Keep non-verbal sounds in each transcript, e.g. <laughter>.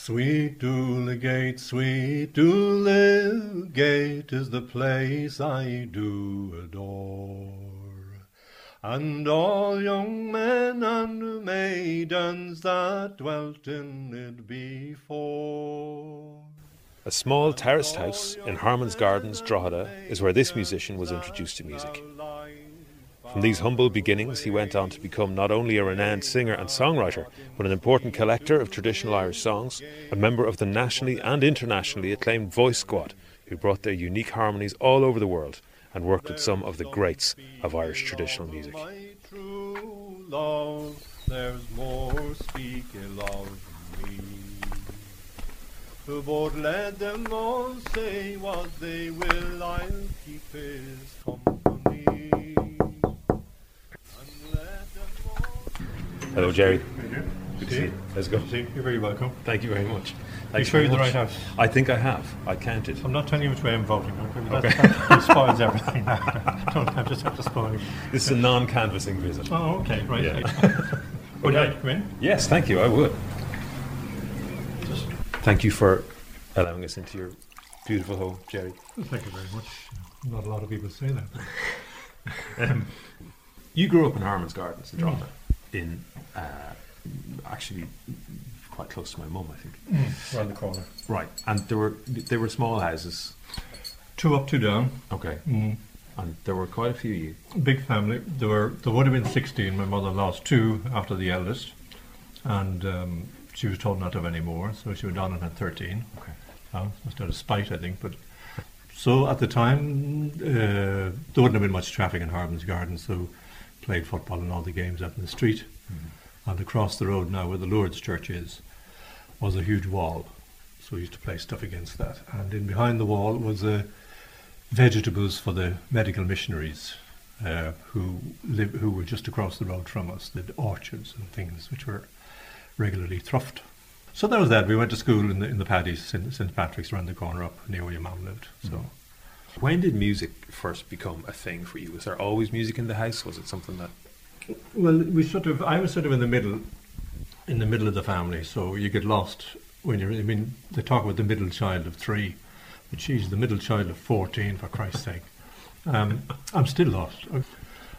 Sweet Duleek Gate, sweet Duleek Gate is the place I do adore. And all young men and maidens that dwelt in it before. A small terraced house in Hardman's Gardens, Drogheda, is where this musician was introduced to music. From these humble beginnings, he went on to become not only a renowned singer and songwriter, but an important collector of traditional Irish songs, a member of the nationally and internationally acclaimed Voice Squad, who brought their unique harmonies all over the world and worked with some of the greats of Irish traditional music. But let them all say what they will, I'll keep his company. Hello, Jerry. Good to see you. Let's go. You're very welcome. Thank you very much. You Thanks very you're the right house? I think I have. I counted. I'm not telling you which way I'm voting. Okay? That, that, spoils <laughs> everything. <laughs> Don't I just have to spoil you. This is a non-canvassing visit. Oh, okay, right. Yeah. <laughs> Would you Okay. like to come in? Yes, thank you. I would. Just Thank you for allowing us into your beautiful home, Jerry. thank you very much. Not a lot of people say that. Um, you grew up in Hardman's Gardens in Drogheda, in uh, actually quite close to my mum, I think. Around the corner. Right, and there were there were small houses. Two up, two down. Okay, Mm. and there were quite a few. You. Big family. There were there would have been sixteen. My mother lost two after the eldest, and um, she was told not to have any more, so she went on and had thirteen. Okay. Uh, just out of spite, I think. But so at the time, uh, there wouldn't have been much traffic in Hardman's Garden, so played football and all the games out in the street. And across the road now, where the Lourdes Church is, was a huge wall. So we used to play stuff against that. And in behind the wall was uh, vegetables for the medical missionaries uh, who live, who were just across the road from us. The orchards and things which were regularly thruffed. So that was that. We went to school in the in the paddies, St. St. Patrick's, around the corner up near where your mum lived. So When did music first become a thing for you? Was there always music in the house? Was it something that? Well, we sort of. I was sort of in the middle, in the middle of the family. So you get lost when you're. I mean, they talk about the middle child of three, but she's the middle child of fourteen. For Christ's sake, um, I'm still lost.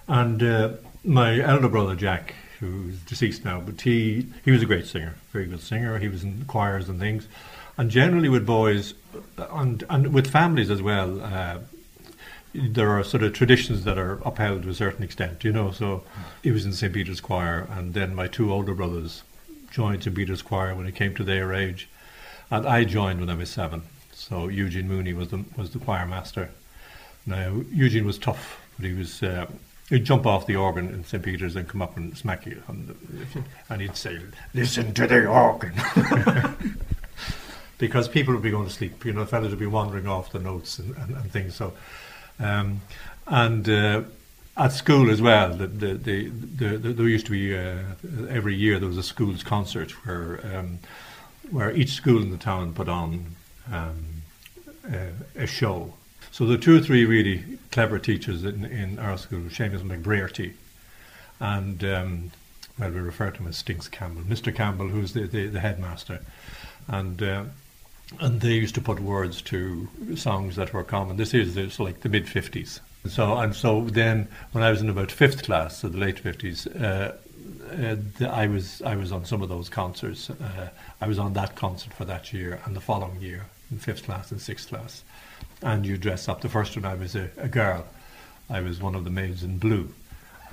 And uh, my elder brother Jack, who's deceased now, but he he was a great singer, very good singer. He was in choirs and things, and generally with boys, and and with families as well. Uh, there are sort of traditions that are upheld to a certain extent, you know. So he was in St. Peter's Choir, and then my two older brothers joined St. Peter's Choir when it came to their age, and I joined when I was seven. So Eugene Mooney was the was the choir master. Now Eugene was tough, but he was. Uh, He'd jump off the organ in St. Peter's and come up and smack you, the, and he'd say, "Listen to the organ," <laughs> because people would be going to sleep. You know, fellas would be wandering off the notes and, and, and things. So, um, and uh, at school as well, the, the, the, the, the, there used to be uh, every year there was a schools concert where um, where each school in the town put on um, a show. So the two or three really clever teachers in, in our school, Seamus McBrearty, and um, well, we refer to him as Stinks Campbell, Mr. Campbell, who's the, the, the headmaster, and. Uh, and they used to put words to songs that were common. This is this like the mid fifties, So and so then when I was in about fifth class, so the late fifties, uh, uh, the, I was I was on some of those concerts. Uh, I was on that concert for that year and the following year in fifth class and sixth class. And you dress up. The first one I was a, a girl. I was one of the maids in blue.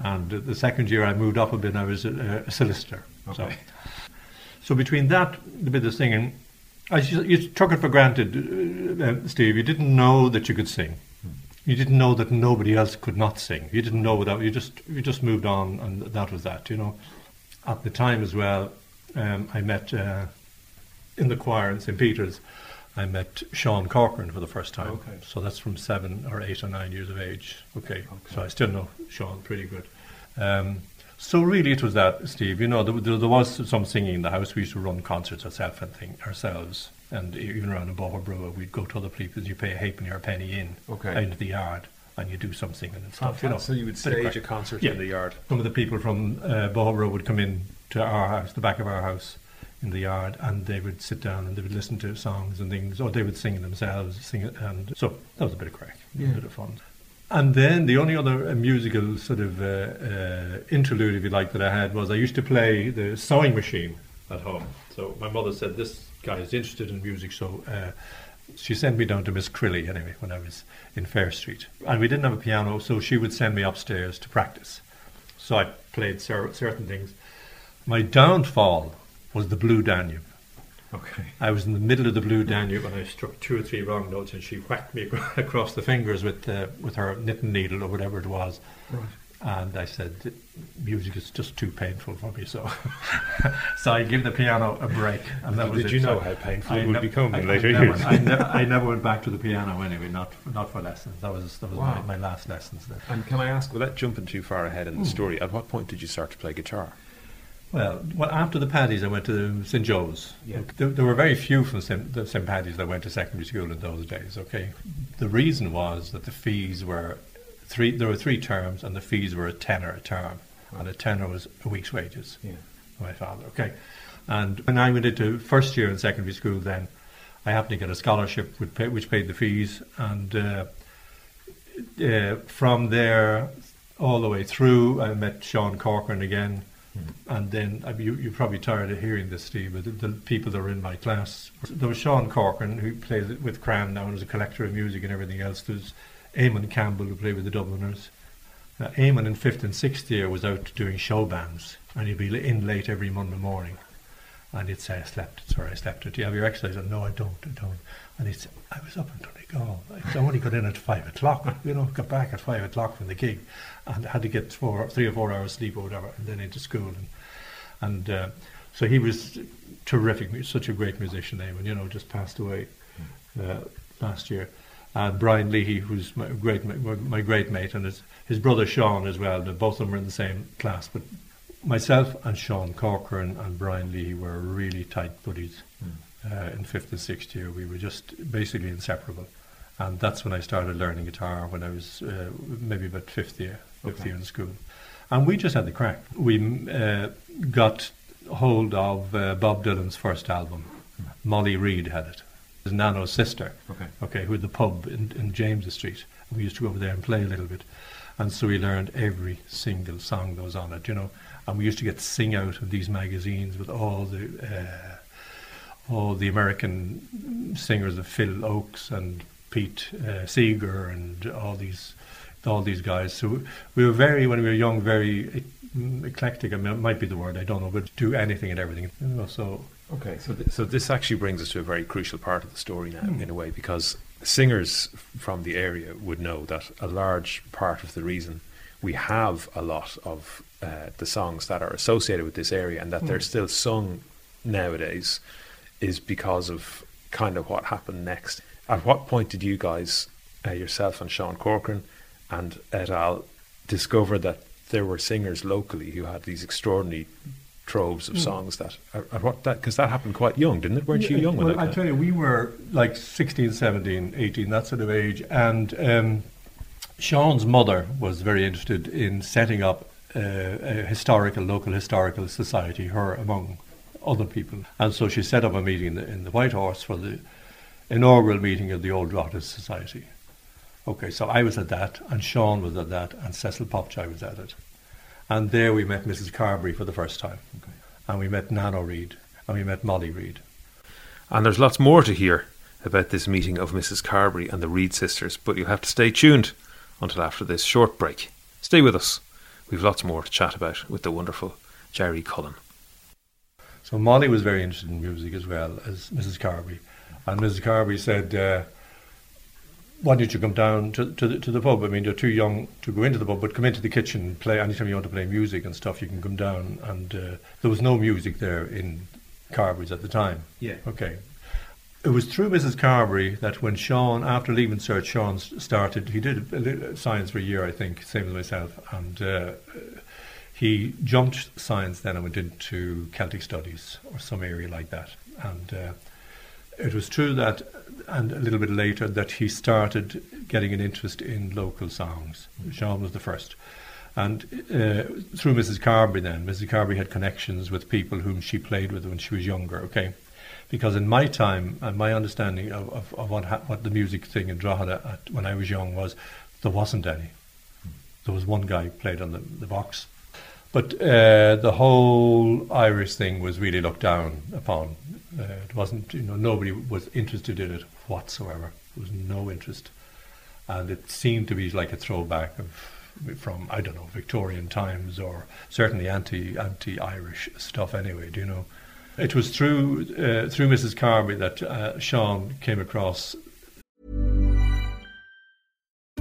And the second year I moved up a bit. I was a, a solicitor. Okay. So, so between that, the bit of singing, I you took it for granted, uh, uh, Steve. You didn't know that you could sing. You didn't know that nobody else could not sing. You didn't know that. You just you just moved on, and that was that. You know. At the time as well, um, I met uh, in the choir in St Peter's. I met Sean Corcoran for the first time. Okay. So that's from seven or eight or nine years of age. Okay. So I still know Sean pretty good. Um, so really, it was that, Steve. You know, there, there, there was some singing in the house. We used to run concerts ourselves and thing ourselves, and even around in Boherbrook, we'd go to other places. You pay a halfpenny or a penny in Okay. out into the yard, and you do some singing and stuff. you know, so you would stage a concert Yeah. in the yard. Some of the people from uh, Boherbrook would come in to our house, the back of our house, in the yard, and they would sit down and they would listen to songs and things, or they would sing themselves, sing it, and so that was a bit of crack, Yeah. a bit of fun. And then the only other uh, musical sort of uh, uh, interlude, if you like, that I had was I used to play the sewing machine at home. So my mother said this guy is interested in music, so uh, she sent me down to Miss Crilly anyway when I was in Fair Street, and we didn't have a piano, so she would send me upstairs to practice. So I played cer- certain things. My downfall was the Blue Danube. Okay. I was in the middle of the Blue Danube and I struck two or three wrong notes, and she whacked me <laughs> across the fingers with uh, with her knitting needle or whatever it was. Right. And I said, music is just too painful for me, so <laughs> so I give the piano a break. And that was Did it. you So know how painful I it would ne- become in later I never, years? I, never, I <laughs> never went back to the piano anyway, not not for lessons. That was that was Wow. my, my last lessons. Then. And can I ask, without jumping too far ahead in the story, at what point did you start to play guitar? Well, well, after the Paddies, I went to St Joe's. Yeah. There, there were very few from St, the St Paddies that went to secondary school in those days. Okay, the reason was that the fees were three. There were three terms, and the fees were a tenner a term, and a tenner was a week's wages. Yeah. My father. Okay, and when I went into first year in secondary school, then I happened to get a scholarship pay, which paid the fees, and uh, uh, from there all the way through, I met Sean Corcoran again. And then uh, you, you're probably tired of hearing this, Steve, but the, the people that were in my class. There was Sean Corcoran, who plays with Cran now and is a collector of music and everything else. There's Eamon Campbell, who played with the Dubliners. Uh, Eamon in fifth and sixth year was out doing show bands, and he'd be in late every Monday morning. And he'd say, I slept. Sorry, I slept. Do you have your exercise? And, no, I don't. I don't. And he'd say, I was up until I go. I only got in at five o'clock. You know, got back at five o'clock from the gig, and had to get four, three or four hours sleep or whatever, and then into school. And, and uh, so he was terrific, such a great musician. Eamon, you know, just passed away uh, last year. And Brian Leahy, who's my great ma- my great mate, and his his brother Sean as well. Both of them were in the same class, but myself and Sean Corcoran and Brian Lee were really tight buddies. Uh, in fifth and sixth year, we were just basically inseparable, and that's when I started learning guitar. When I was uh, maybe about fifth year, fifth Okay. year in school, and we just had the crack. We uh, got hold of uh, Bob Dylan's first album. Molly Reid had it. His Nano's sister Okay. okay, who had the pub in, in James Street. We used to go over there and play a little bit. And so we learned every single song that was on it, you know. And we used to get sing out of these magazines with all the uh, all the American singers of Phil Ochs and Pete uh, Seeger and all these all these guys. So we were very, when we were young, very eclectic. I mean, it might be the word I don't know, but do anything and everything. You know, so Okay, so th- so this actually brings us to a very crucial part of the story now, in a way, because singers from the area would know that a large part of the reason we have a lot of uh, the songs that are associated with this area and that they're still sung nowadays is because of kind of what happened next. At what point did you guys, uh, yourself and Sean Corcoran and et al., discover that there were singers locally who had these extraordinary troves of songs that at at what that because that happened quite young didn't it weren't you Yeah, young when well, that I tell you, we were like 16, 17, 18, that sort of age. And um, Sean's mother was very interested in setting up uh, a historical, local historical society, her among other people. And so she set up a meeting in the, in the White Horse for the inaugural meeting of the Old Drogheda Society. Okay, so I was at that, and Sean was at that, and Cecil Popchai was at it. And there we met Mrs. Carberry for the first time. Okay. And we met Nano Reid, and we met Molly Reid. And there's lots more to hear about this meeting of Mrs. Carberry and the Reid sisters, but you'll have to stay tuned until after this short break. Stay with us. We've lots more to chat about with the wonderful Jerry Cullen. So Molly was very interested in music as well as Mrs. Carberry. And Mrs. Carberry said, uh, why don't you come down to, to, the, to the pub? I mean, you're too young to go into the pub, but come into the kitchen and play. Anytime you want to play music and stuff, you can come down. And uh, there was no music there in Carberry's at the time. Yeah. Okay. It was through Mrs. Carberry that when Sean, after leaving Cert, Sean started, he did a, a science for a year, I think, same as myself. And uh, he jumped science then and went into Celtic studies or some area like that. And uh, it was true that, and a little bit later, that he started getting an interest in local songs. Sean was the first. And uh, through Mrs. Carberry, then, Mrs. Carberry had connections with people whom she played with when she was younger, okay? Because in my time, and my understanding of, of, of what, ha- what the music thing in Drogheda at, when I was young was, there wasn't any. There was one guy who played on the, the box. But uh, the whole Irish thing was really looked down upon. Uh, it wasn't, you know, nobody was interested in it whatsoever. There was no interest. And it seemed to be like a throwback of from I don't know Victorian times or certainly anti anti Irish stuff anyway. Do you know? It was through uh, through Mrs. Carberry that uh, Sean came across.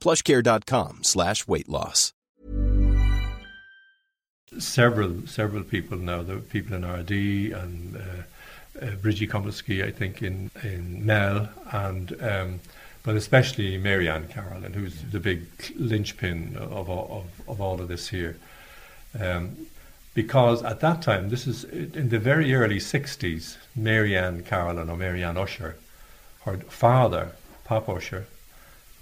plushcare.com slash weight loss. several several people now. The people in RD and uh, uh, Bridgie I think in in Mel, and um, but especially Marianne Carolyn, who's the big linchpin of of, of all of this here. Um, because at that time, this is in the very early 60s, Marianne Carolyn or Marianne Usher, her father, Pop Usher,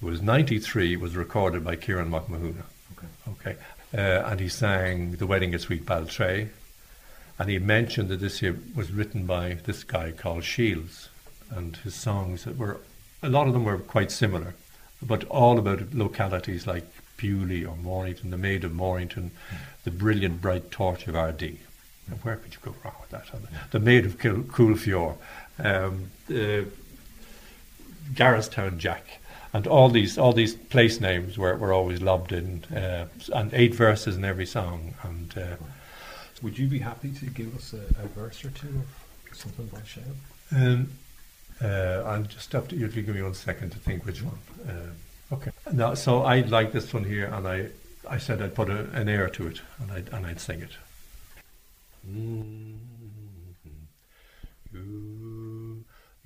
who was 93, was recorded by Ciarán Mac Mathúna. Okay. okay. Uh, and he sang The Wedding at Sweet Baltray. And he mentioned that this year was written by this guy called Shields. And his songs that were, a lot of them were quite similar, but all about localities like Beaulieu or Mornington, the Maid of Mornington, the brilliant bright torch of RD. Now, where could you go wrong with that? The Maid of Kil- Coolfiore, um, uh, Garristown Jack, and all these all these place names were, were always lobbed in, uh, and eight verses in every song. And uh, would you be happy to give us a, a verse or two of something by Shane? Um, uh, I'll just have to you give me one second to think which one. Uh, okay. Now, so I like this one here, and I I said I'd put a, an air to it, and I'd and I'd sing it. Mm-hmm.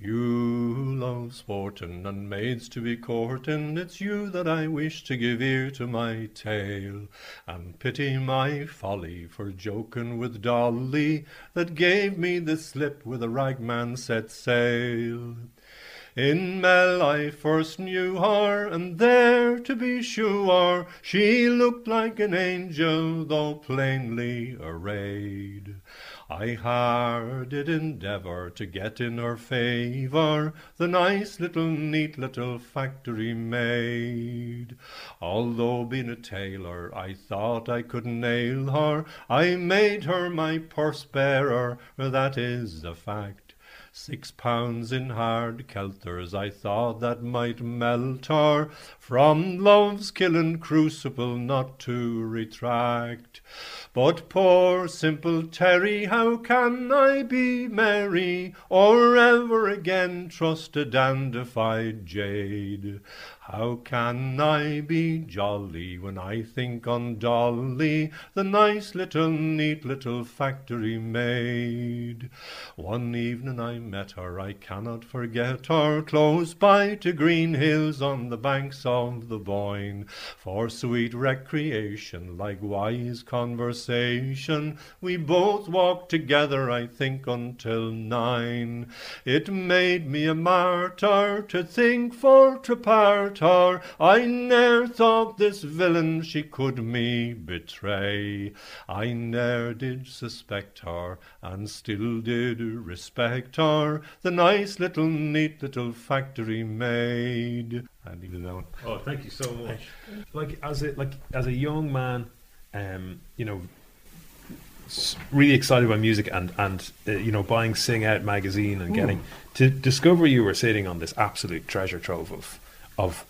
You, love sportin' and maids to be courtin', it's you that I wish to give ear to my tale, and pity my folly for jokin' with Dolly that gave me the slip with a ragman set sail. In Mel I first knew her, and there to be sure she looked like an angel, though plainly arrayed. I hard did endeavour to get in her favour, the nice little neat little factory maid. Although being a tailor I thought I could nail her, I made her my purse bearer, that is a fact. Six pounds in hard kelters I thought that might melt her from love's killing crucible not to retract. But poor simple Terry, how can I be merry or ever again trust a dandified jade? How can I be jolly when I think on Dolly, the nice little neat little factory maid? One evening I met her, I cannot forget her, close by to Green Hills on the banks of the Boyne, for sweet recreation, like wise conversation. We both walked together, I think, until nine. It made me a martyr to think for to part her. I ne'er thought this villain she could me betray. I ne'er did suspect her, and still did respect her, the nice little neat little factory maid. I leave it alone. Oh, thank you so much. Like as a like as a young man, um, you know, really excited by music and and uh, you know buying Sing Out magazine and getting to discover you were sitting on this absolute treasure trove of of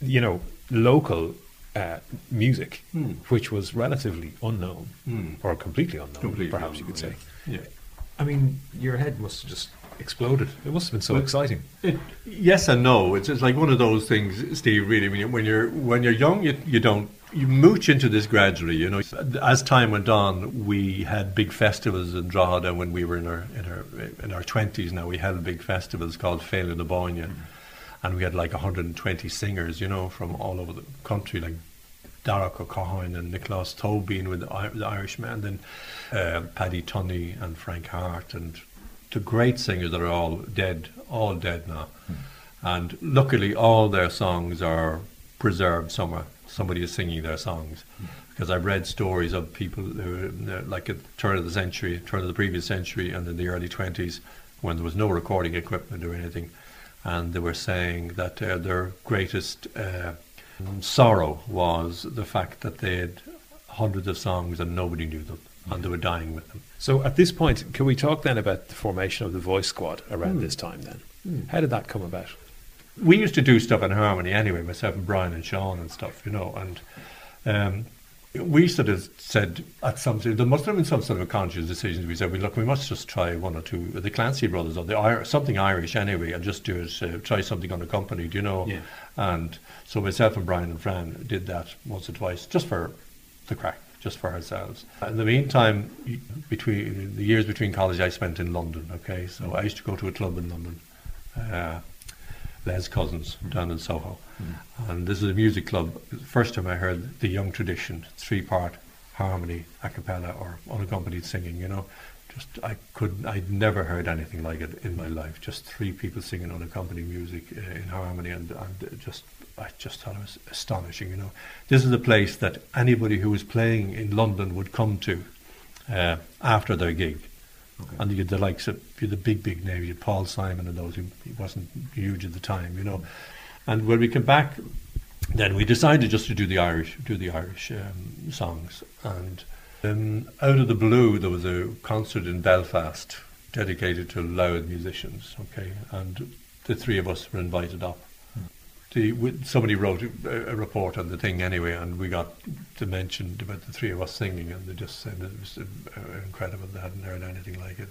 you know local uh, music, which was relatively unknown or completely unknown, Completely perhaps you could say. unknown, Yeah. I mean, your head must have just exploded. It must have been so Well, exciting. It, yes and no. It's, it's like one of those things, Steve. Really, when, you, when you're when you're young, you, you don't you mooch into this gradually. You know, as time went on, we had big festivals in Drogheda when we were in our in our in our twenties. Now we held big festivals called Failure the Boyne, mm. and we had like 120 singers. You know, from all over the country, like Darach Ó Catháin and Nicholas Tobin with the, Irishman, then uh, Paddy Tunney and Frank Harte and the great singers that are all dead, all dead now. And luckily, all their songs are preserved somewhere. Somebody is singing their songs. Because I've read stories of people who, uh, like at the turn of the century, turn of the previous century, and in the early 20s, when there was no recording equipment or anything, and they were saying that uh, their greatest uh, sorrow was the fact that they had hundreds of songs and nobody knew them, and they were dying with them. So at this point, can we talk then about the formation of the voice squad around Hmm. this time then? How did that come about? we used to do stuff in harmony anyway, myself and Brian and Sean and stuff, you know, and um, we sort of said at some stage, there must have been some sort of conscious decision. We said, we look, we must just try one or two, the Clancy brothers or the Ir- something Irish anyway, and just do it, uh, try something unaccompanied, you know. Yeah. And so myself and Brian and Fran did that once or twice, just for the crack, just for ourselves. In the meantime, between the years between college, I spent in London. Okay, so I used to go to a club in London. Uh, Les Cousins down in Soho. And this is a music club. First time I heard the young tradition, three part harmony, a cappella or unaccompanied singing, you know. Just I could I'd never heard anything like it in my life. Just three people singing unaccompanied music uh, in harmony and, and just I just thought it was astonishing, you know. This is a place that anybody who was playing in London would come to uh, after their gig. And you had the likes of you the big, big names, you had Paul Simon and those who he wasn't huge at the time, you know. And when we came back, then we decided just to do the Irish, do the Irish um, songs. And um, out of the blue, there was a concert in Belfast dedicated to loud musicians. Okay, and the three of us were invited up. The, somebody wrote a, a report on the thing anyway, and we got to mention about the three of us singing, and they just said it was uh, incredible. They hadn't heard anything like it.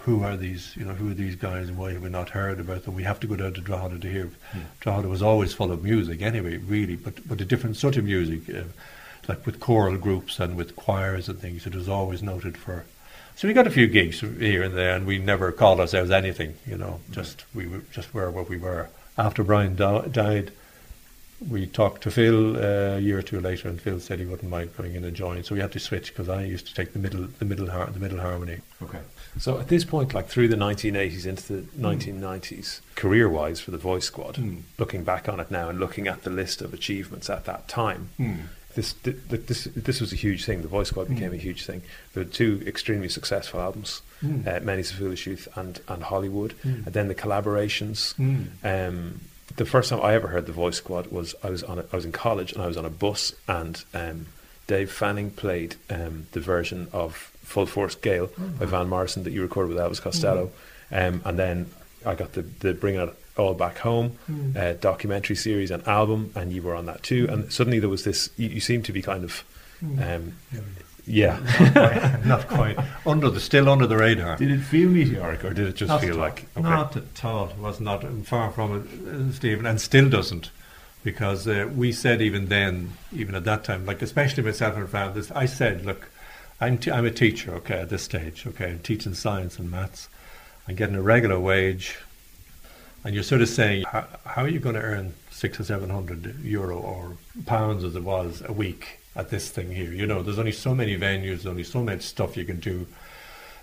Who, are these? You know, who are these guys, and why have we not heard about them? We have to go down to Drogheda to hear. Drogheda was always full of music anyway, really, but but a different sort of music, uh, like with choral groups and with choirs and things. It was always noted for. So we got a few gigs here and there, and we never called ourselves anything. You know, just we were, just were what we were. After Brian died, we talked to Phil uh, a year or two later, and Phil said he wouldn't mind coming in and joining. So we had to switch because I used to take the middle, the middle, har- the middle harmony. Okay. So at this point, like through the 1980s into the 1990s, career-wise for the Voice Squad, Mm. looking back on it now and looking at the list of achievements at that time, Mm. This th- th- this this was a huge thing. The Voice Squad became a huge thing. There were two extremely successful albums, Mm. uh, Many's a Foolish Youth and and Hollywood, Mm. and then the collaborations. Mm. Um, the first time I ever heard the Voice Squad was I was on a, I was in college and I was on a bus and um, Dave Fanning played um, the version of Full Force Gale by Van Morrison that you recorded with Elvis Costello, um, and then I got the the Bring It All Back Home Mm. uh, documentary series and album, and you were on that too. And suddenly there was this. You, you seemed to be kind of, um, yeah. <laughs> not, quite, not quite under the still under the radar. did it feel meteoric, or did it just Not feel like okay? Not at all. It was not far from it, uh, Stephen, and still doesn't. Because uh, we said even then, even at that time, like especially myself and Fran, this I said, look, I'm t- I'm a teacher, okay, at this stage, okay, I'm teaching science and maths, I'm getting a regular wage, and you're sort of saying, how, how are you going to earn six or seven hundred euro or pounds as it was a week at this thing here? You know, there's only so many venues, there's only so much stuff you can do.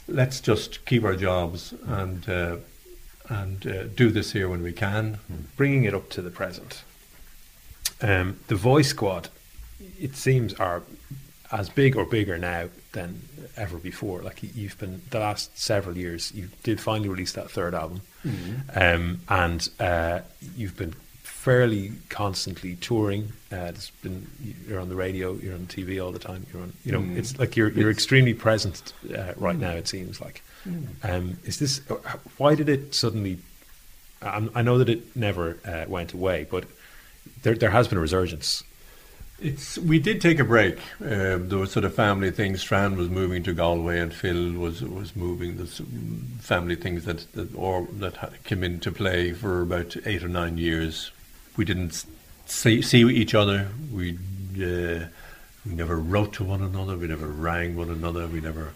Let's just keep our jobs and uh, and uh, do this here when we can. bringing it up to the present. Um, the Voice Squad, it seems, are as big or bigger now than ever before. Like you've been the last several years, you did finally release that third album, um, and uh, you've been fairly constantly touring. Uh, there's been you're on the radio, you're on TV all the time. You're on, you know, Mm. it's like you're you're It's- extremely present uh, right now. It seems like. Um, is this uh, why did it suddenly? I, I know that it never uh, went away, but there there has been a resurgence. It's we did take a break. Um, there was sort of family things. Strand was moving to Galway, and Phil was was moving. There's family things that that or that came into play for about eight or nine years. We didn't see see each other. We uh, we never wrote to one another. We never rang one another. We never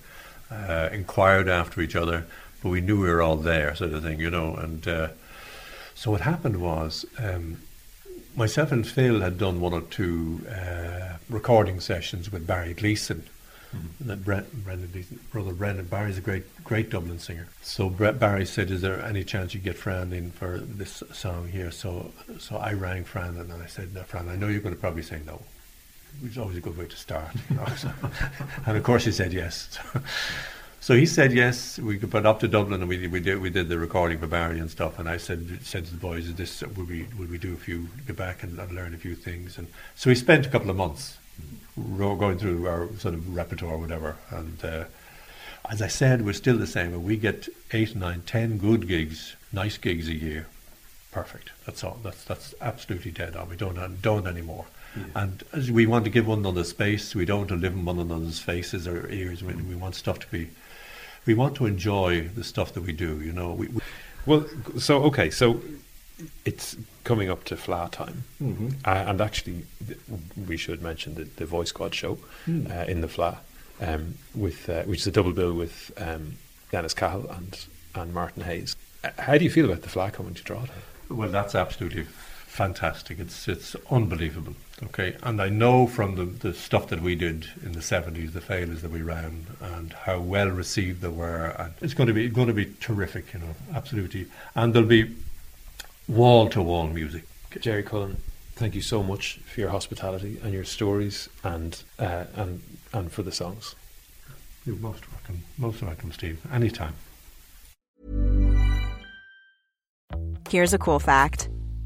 uh, inquired after each other. But we knew we were all there, sort of thing, you know. And uh, so what happened was. Um, myself and Phil had done one or two uh, recording sessions with Barry Gleeson. And then Brent, Brendan Gleeson, brother Brendan Barry's a great, great Dublin singer. So Brett Barry said, "Is there any chance you get Fran in for this song here?" So, so I rang Fran and I said, "No, Fran, I know you're going to probably say no, which is always a good way to start." You know? so, <laughs> and of course, he said yes. So <laughs> he said yes. We could put up to Dublin, and we we did we did the recording for Barry and stuff. And I said said to the boys, "Is this would we would we do a few get back and, and learn a few things?" And so we spent a couple of months going through our sort of repertoire, or whatever. And uh, as I said, we're still the same. We get eight, nine, ten good gigs, nice gigs a year. Perfect. That's all. That's that's absolutely dead on. We don't don't anymore. And as we want to give one another space, we don't want to live in one another's faces or ears. We, we want stuff to be. We want to enjoy the stuff that we do. You know. We, we, Well, so okay, so it's coming up to Fleadh time, Mm-hmm. uh, and actually, th- we should mention the, the Voice Squad show Hmm. uh, in the Fleadh, um, with uh, which is a double bill with um, Dennis Cahill and and Martin Hayes. Uh, how do you feel about the Fleadh coming to Drogheda? Well, that's absolutely fantastic. It's it's unbelievable. Okay, and I know from the, the stuff that we did in the seventies, the failures that we ran, and how well received they were, and it's going to be going to be terrific. You know, absolutely, and there'll be wall to wall music. Jerry Cullen, thank you so much for your hospitality and your stories and uh, and and for the songs. You're most welcome. Most welcome, Steve. Anytime. Here's a cool fact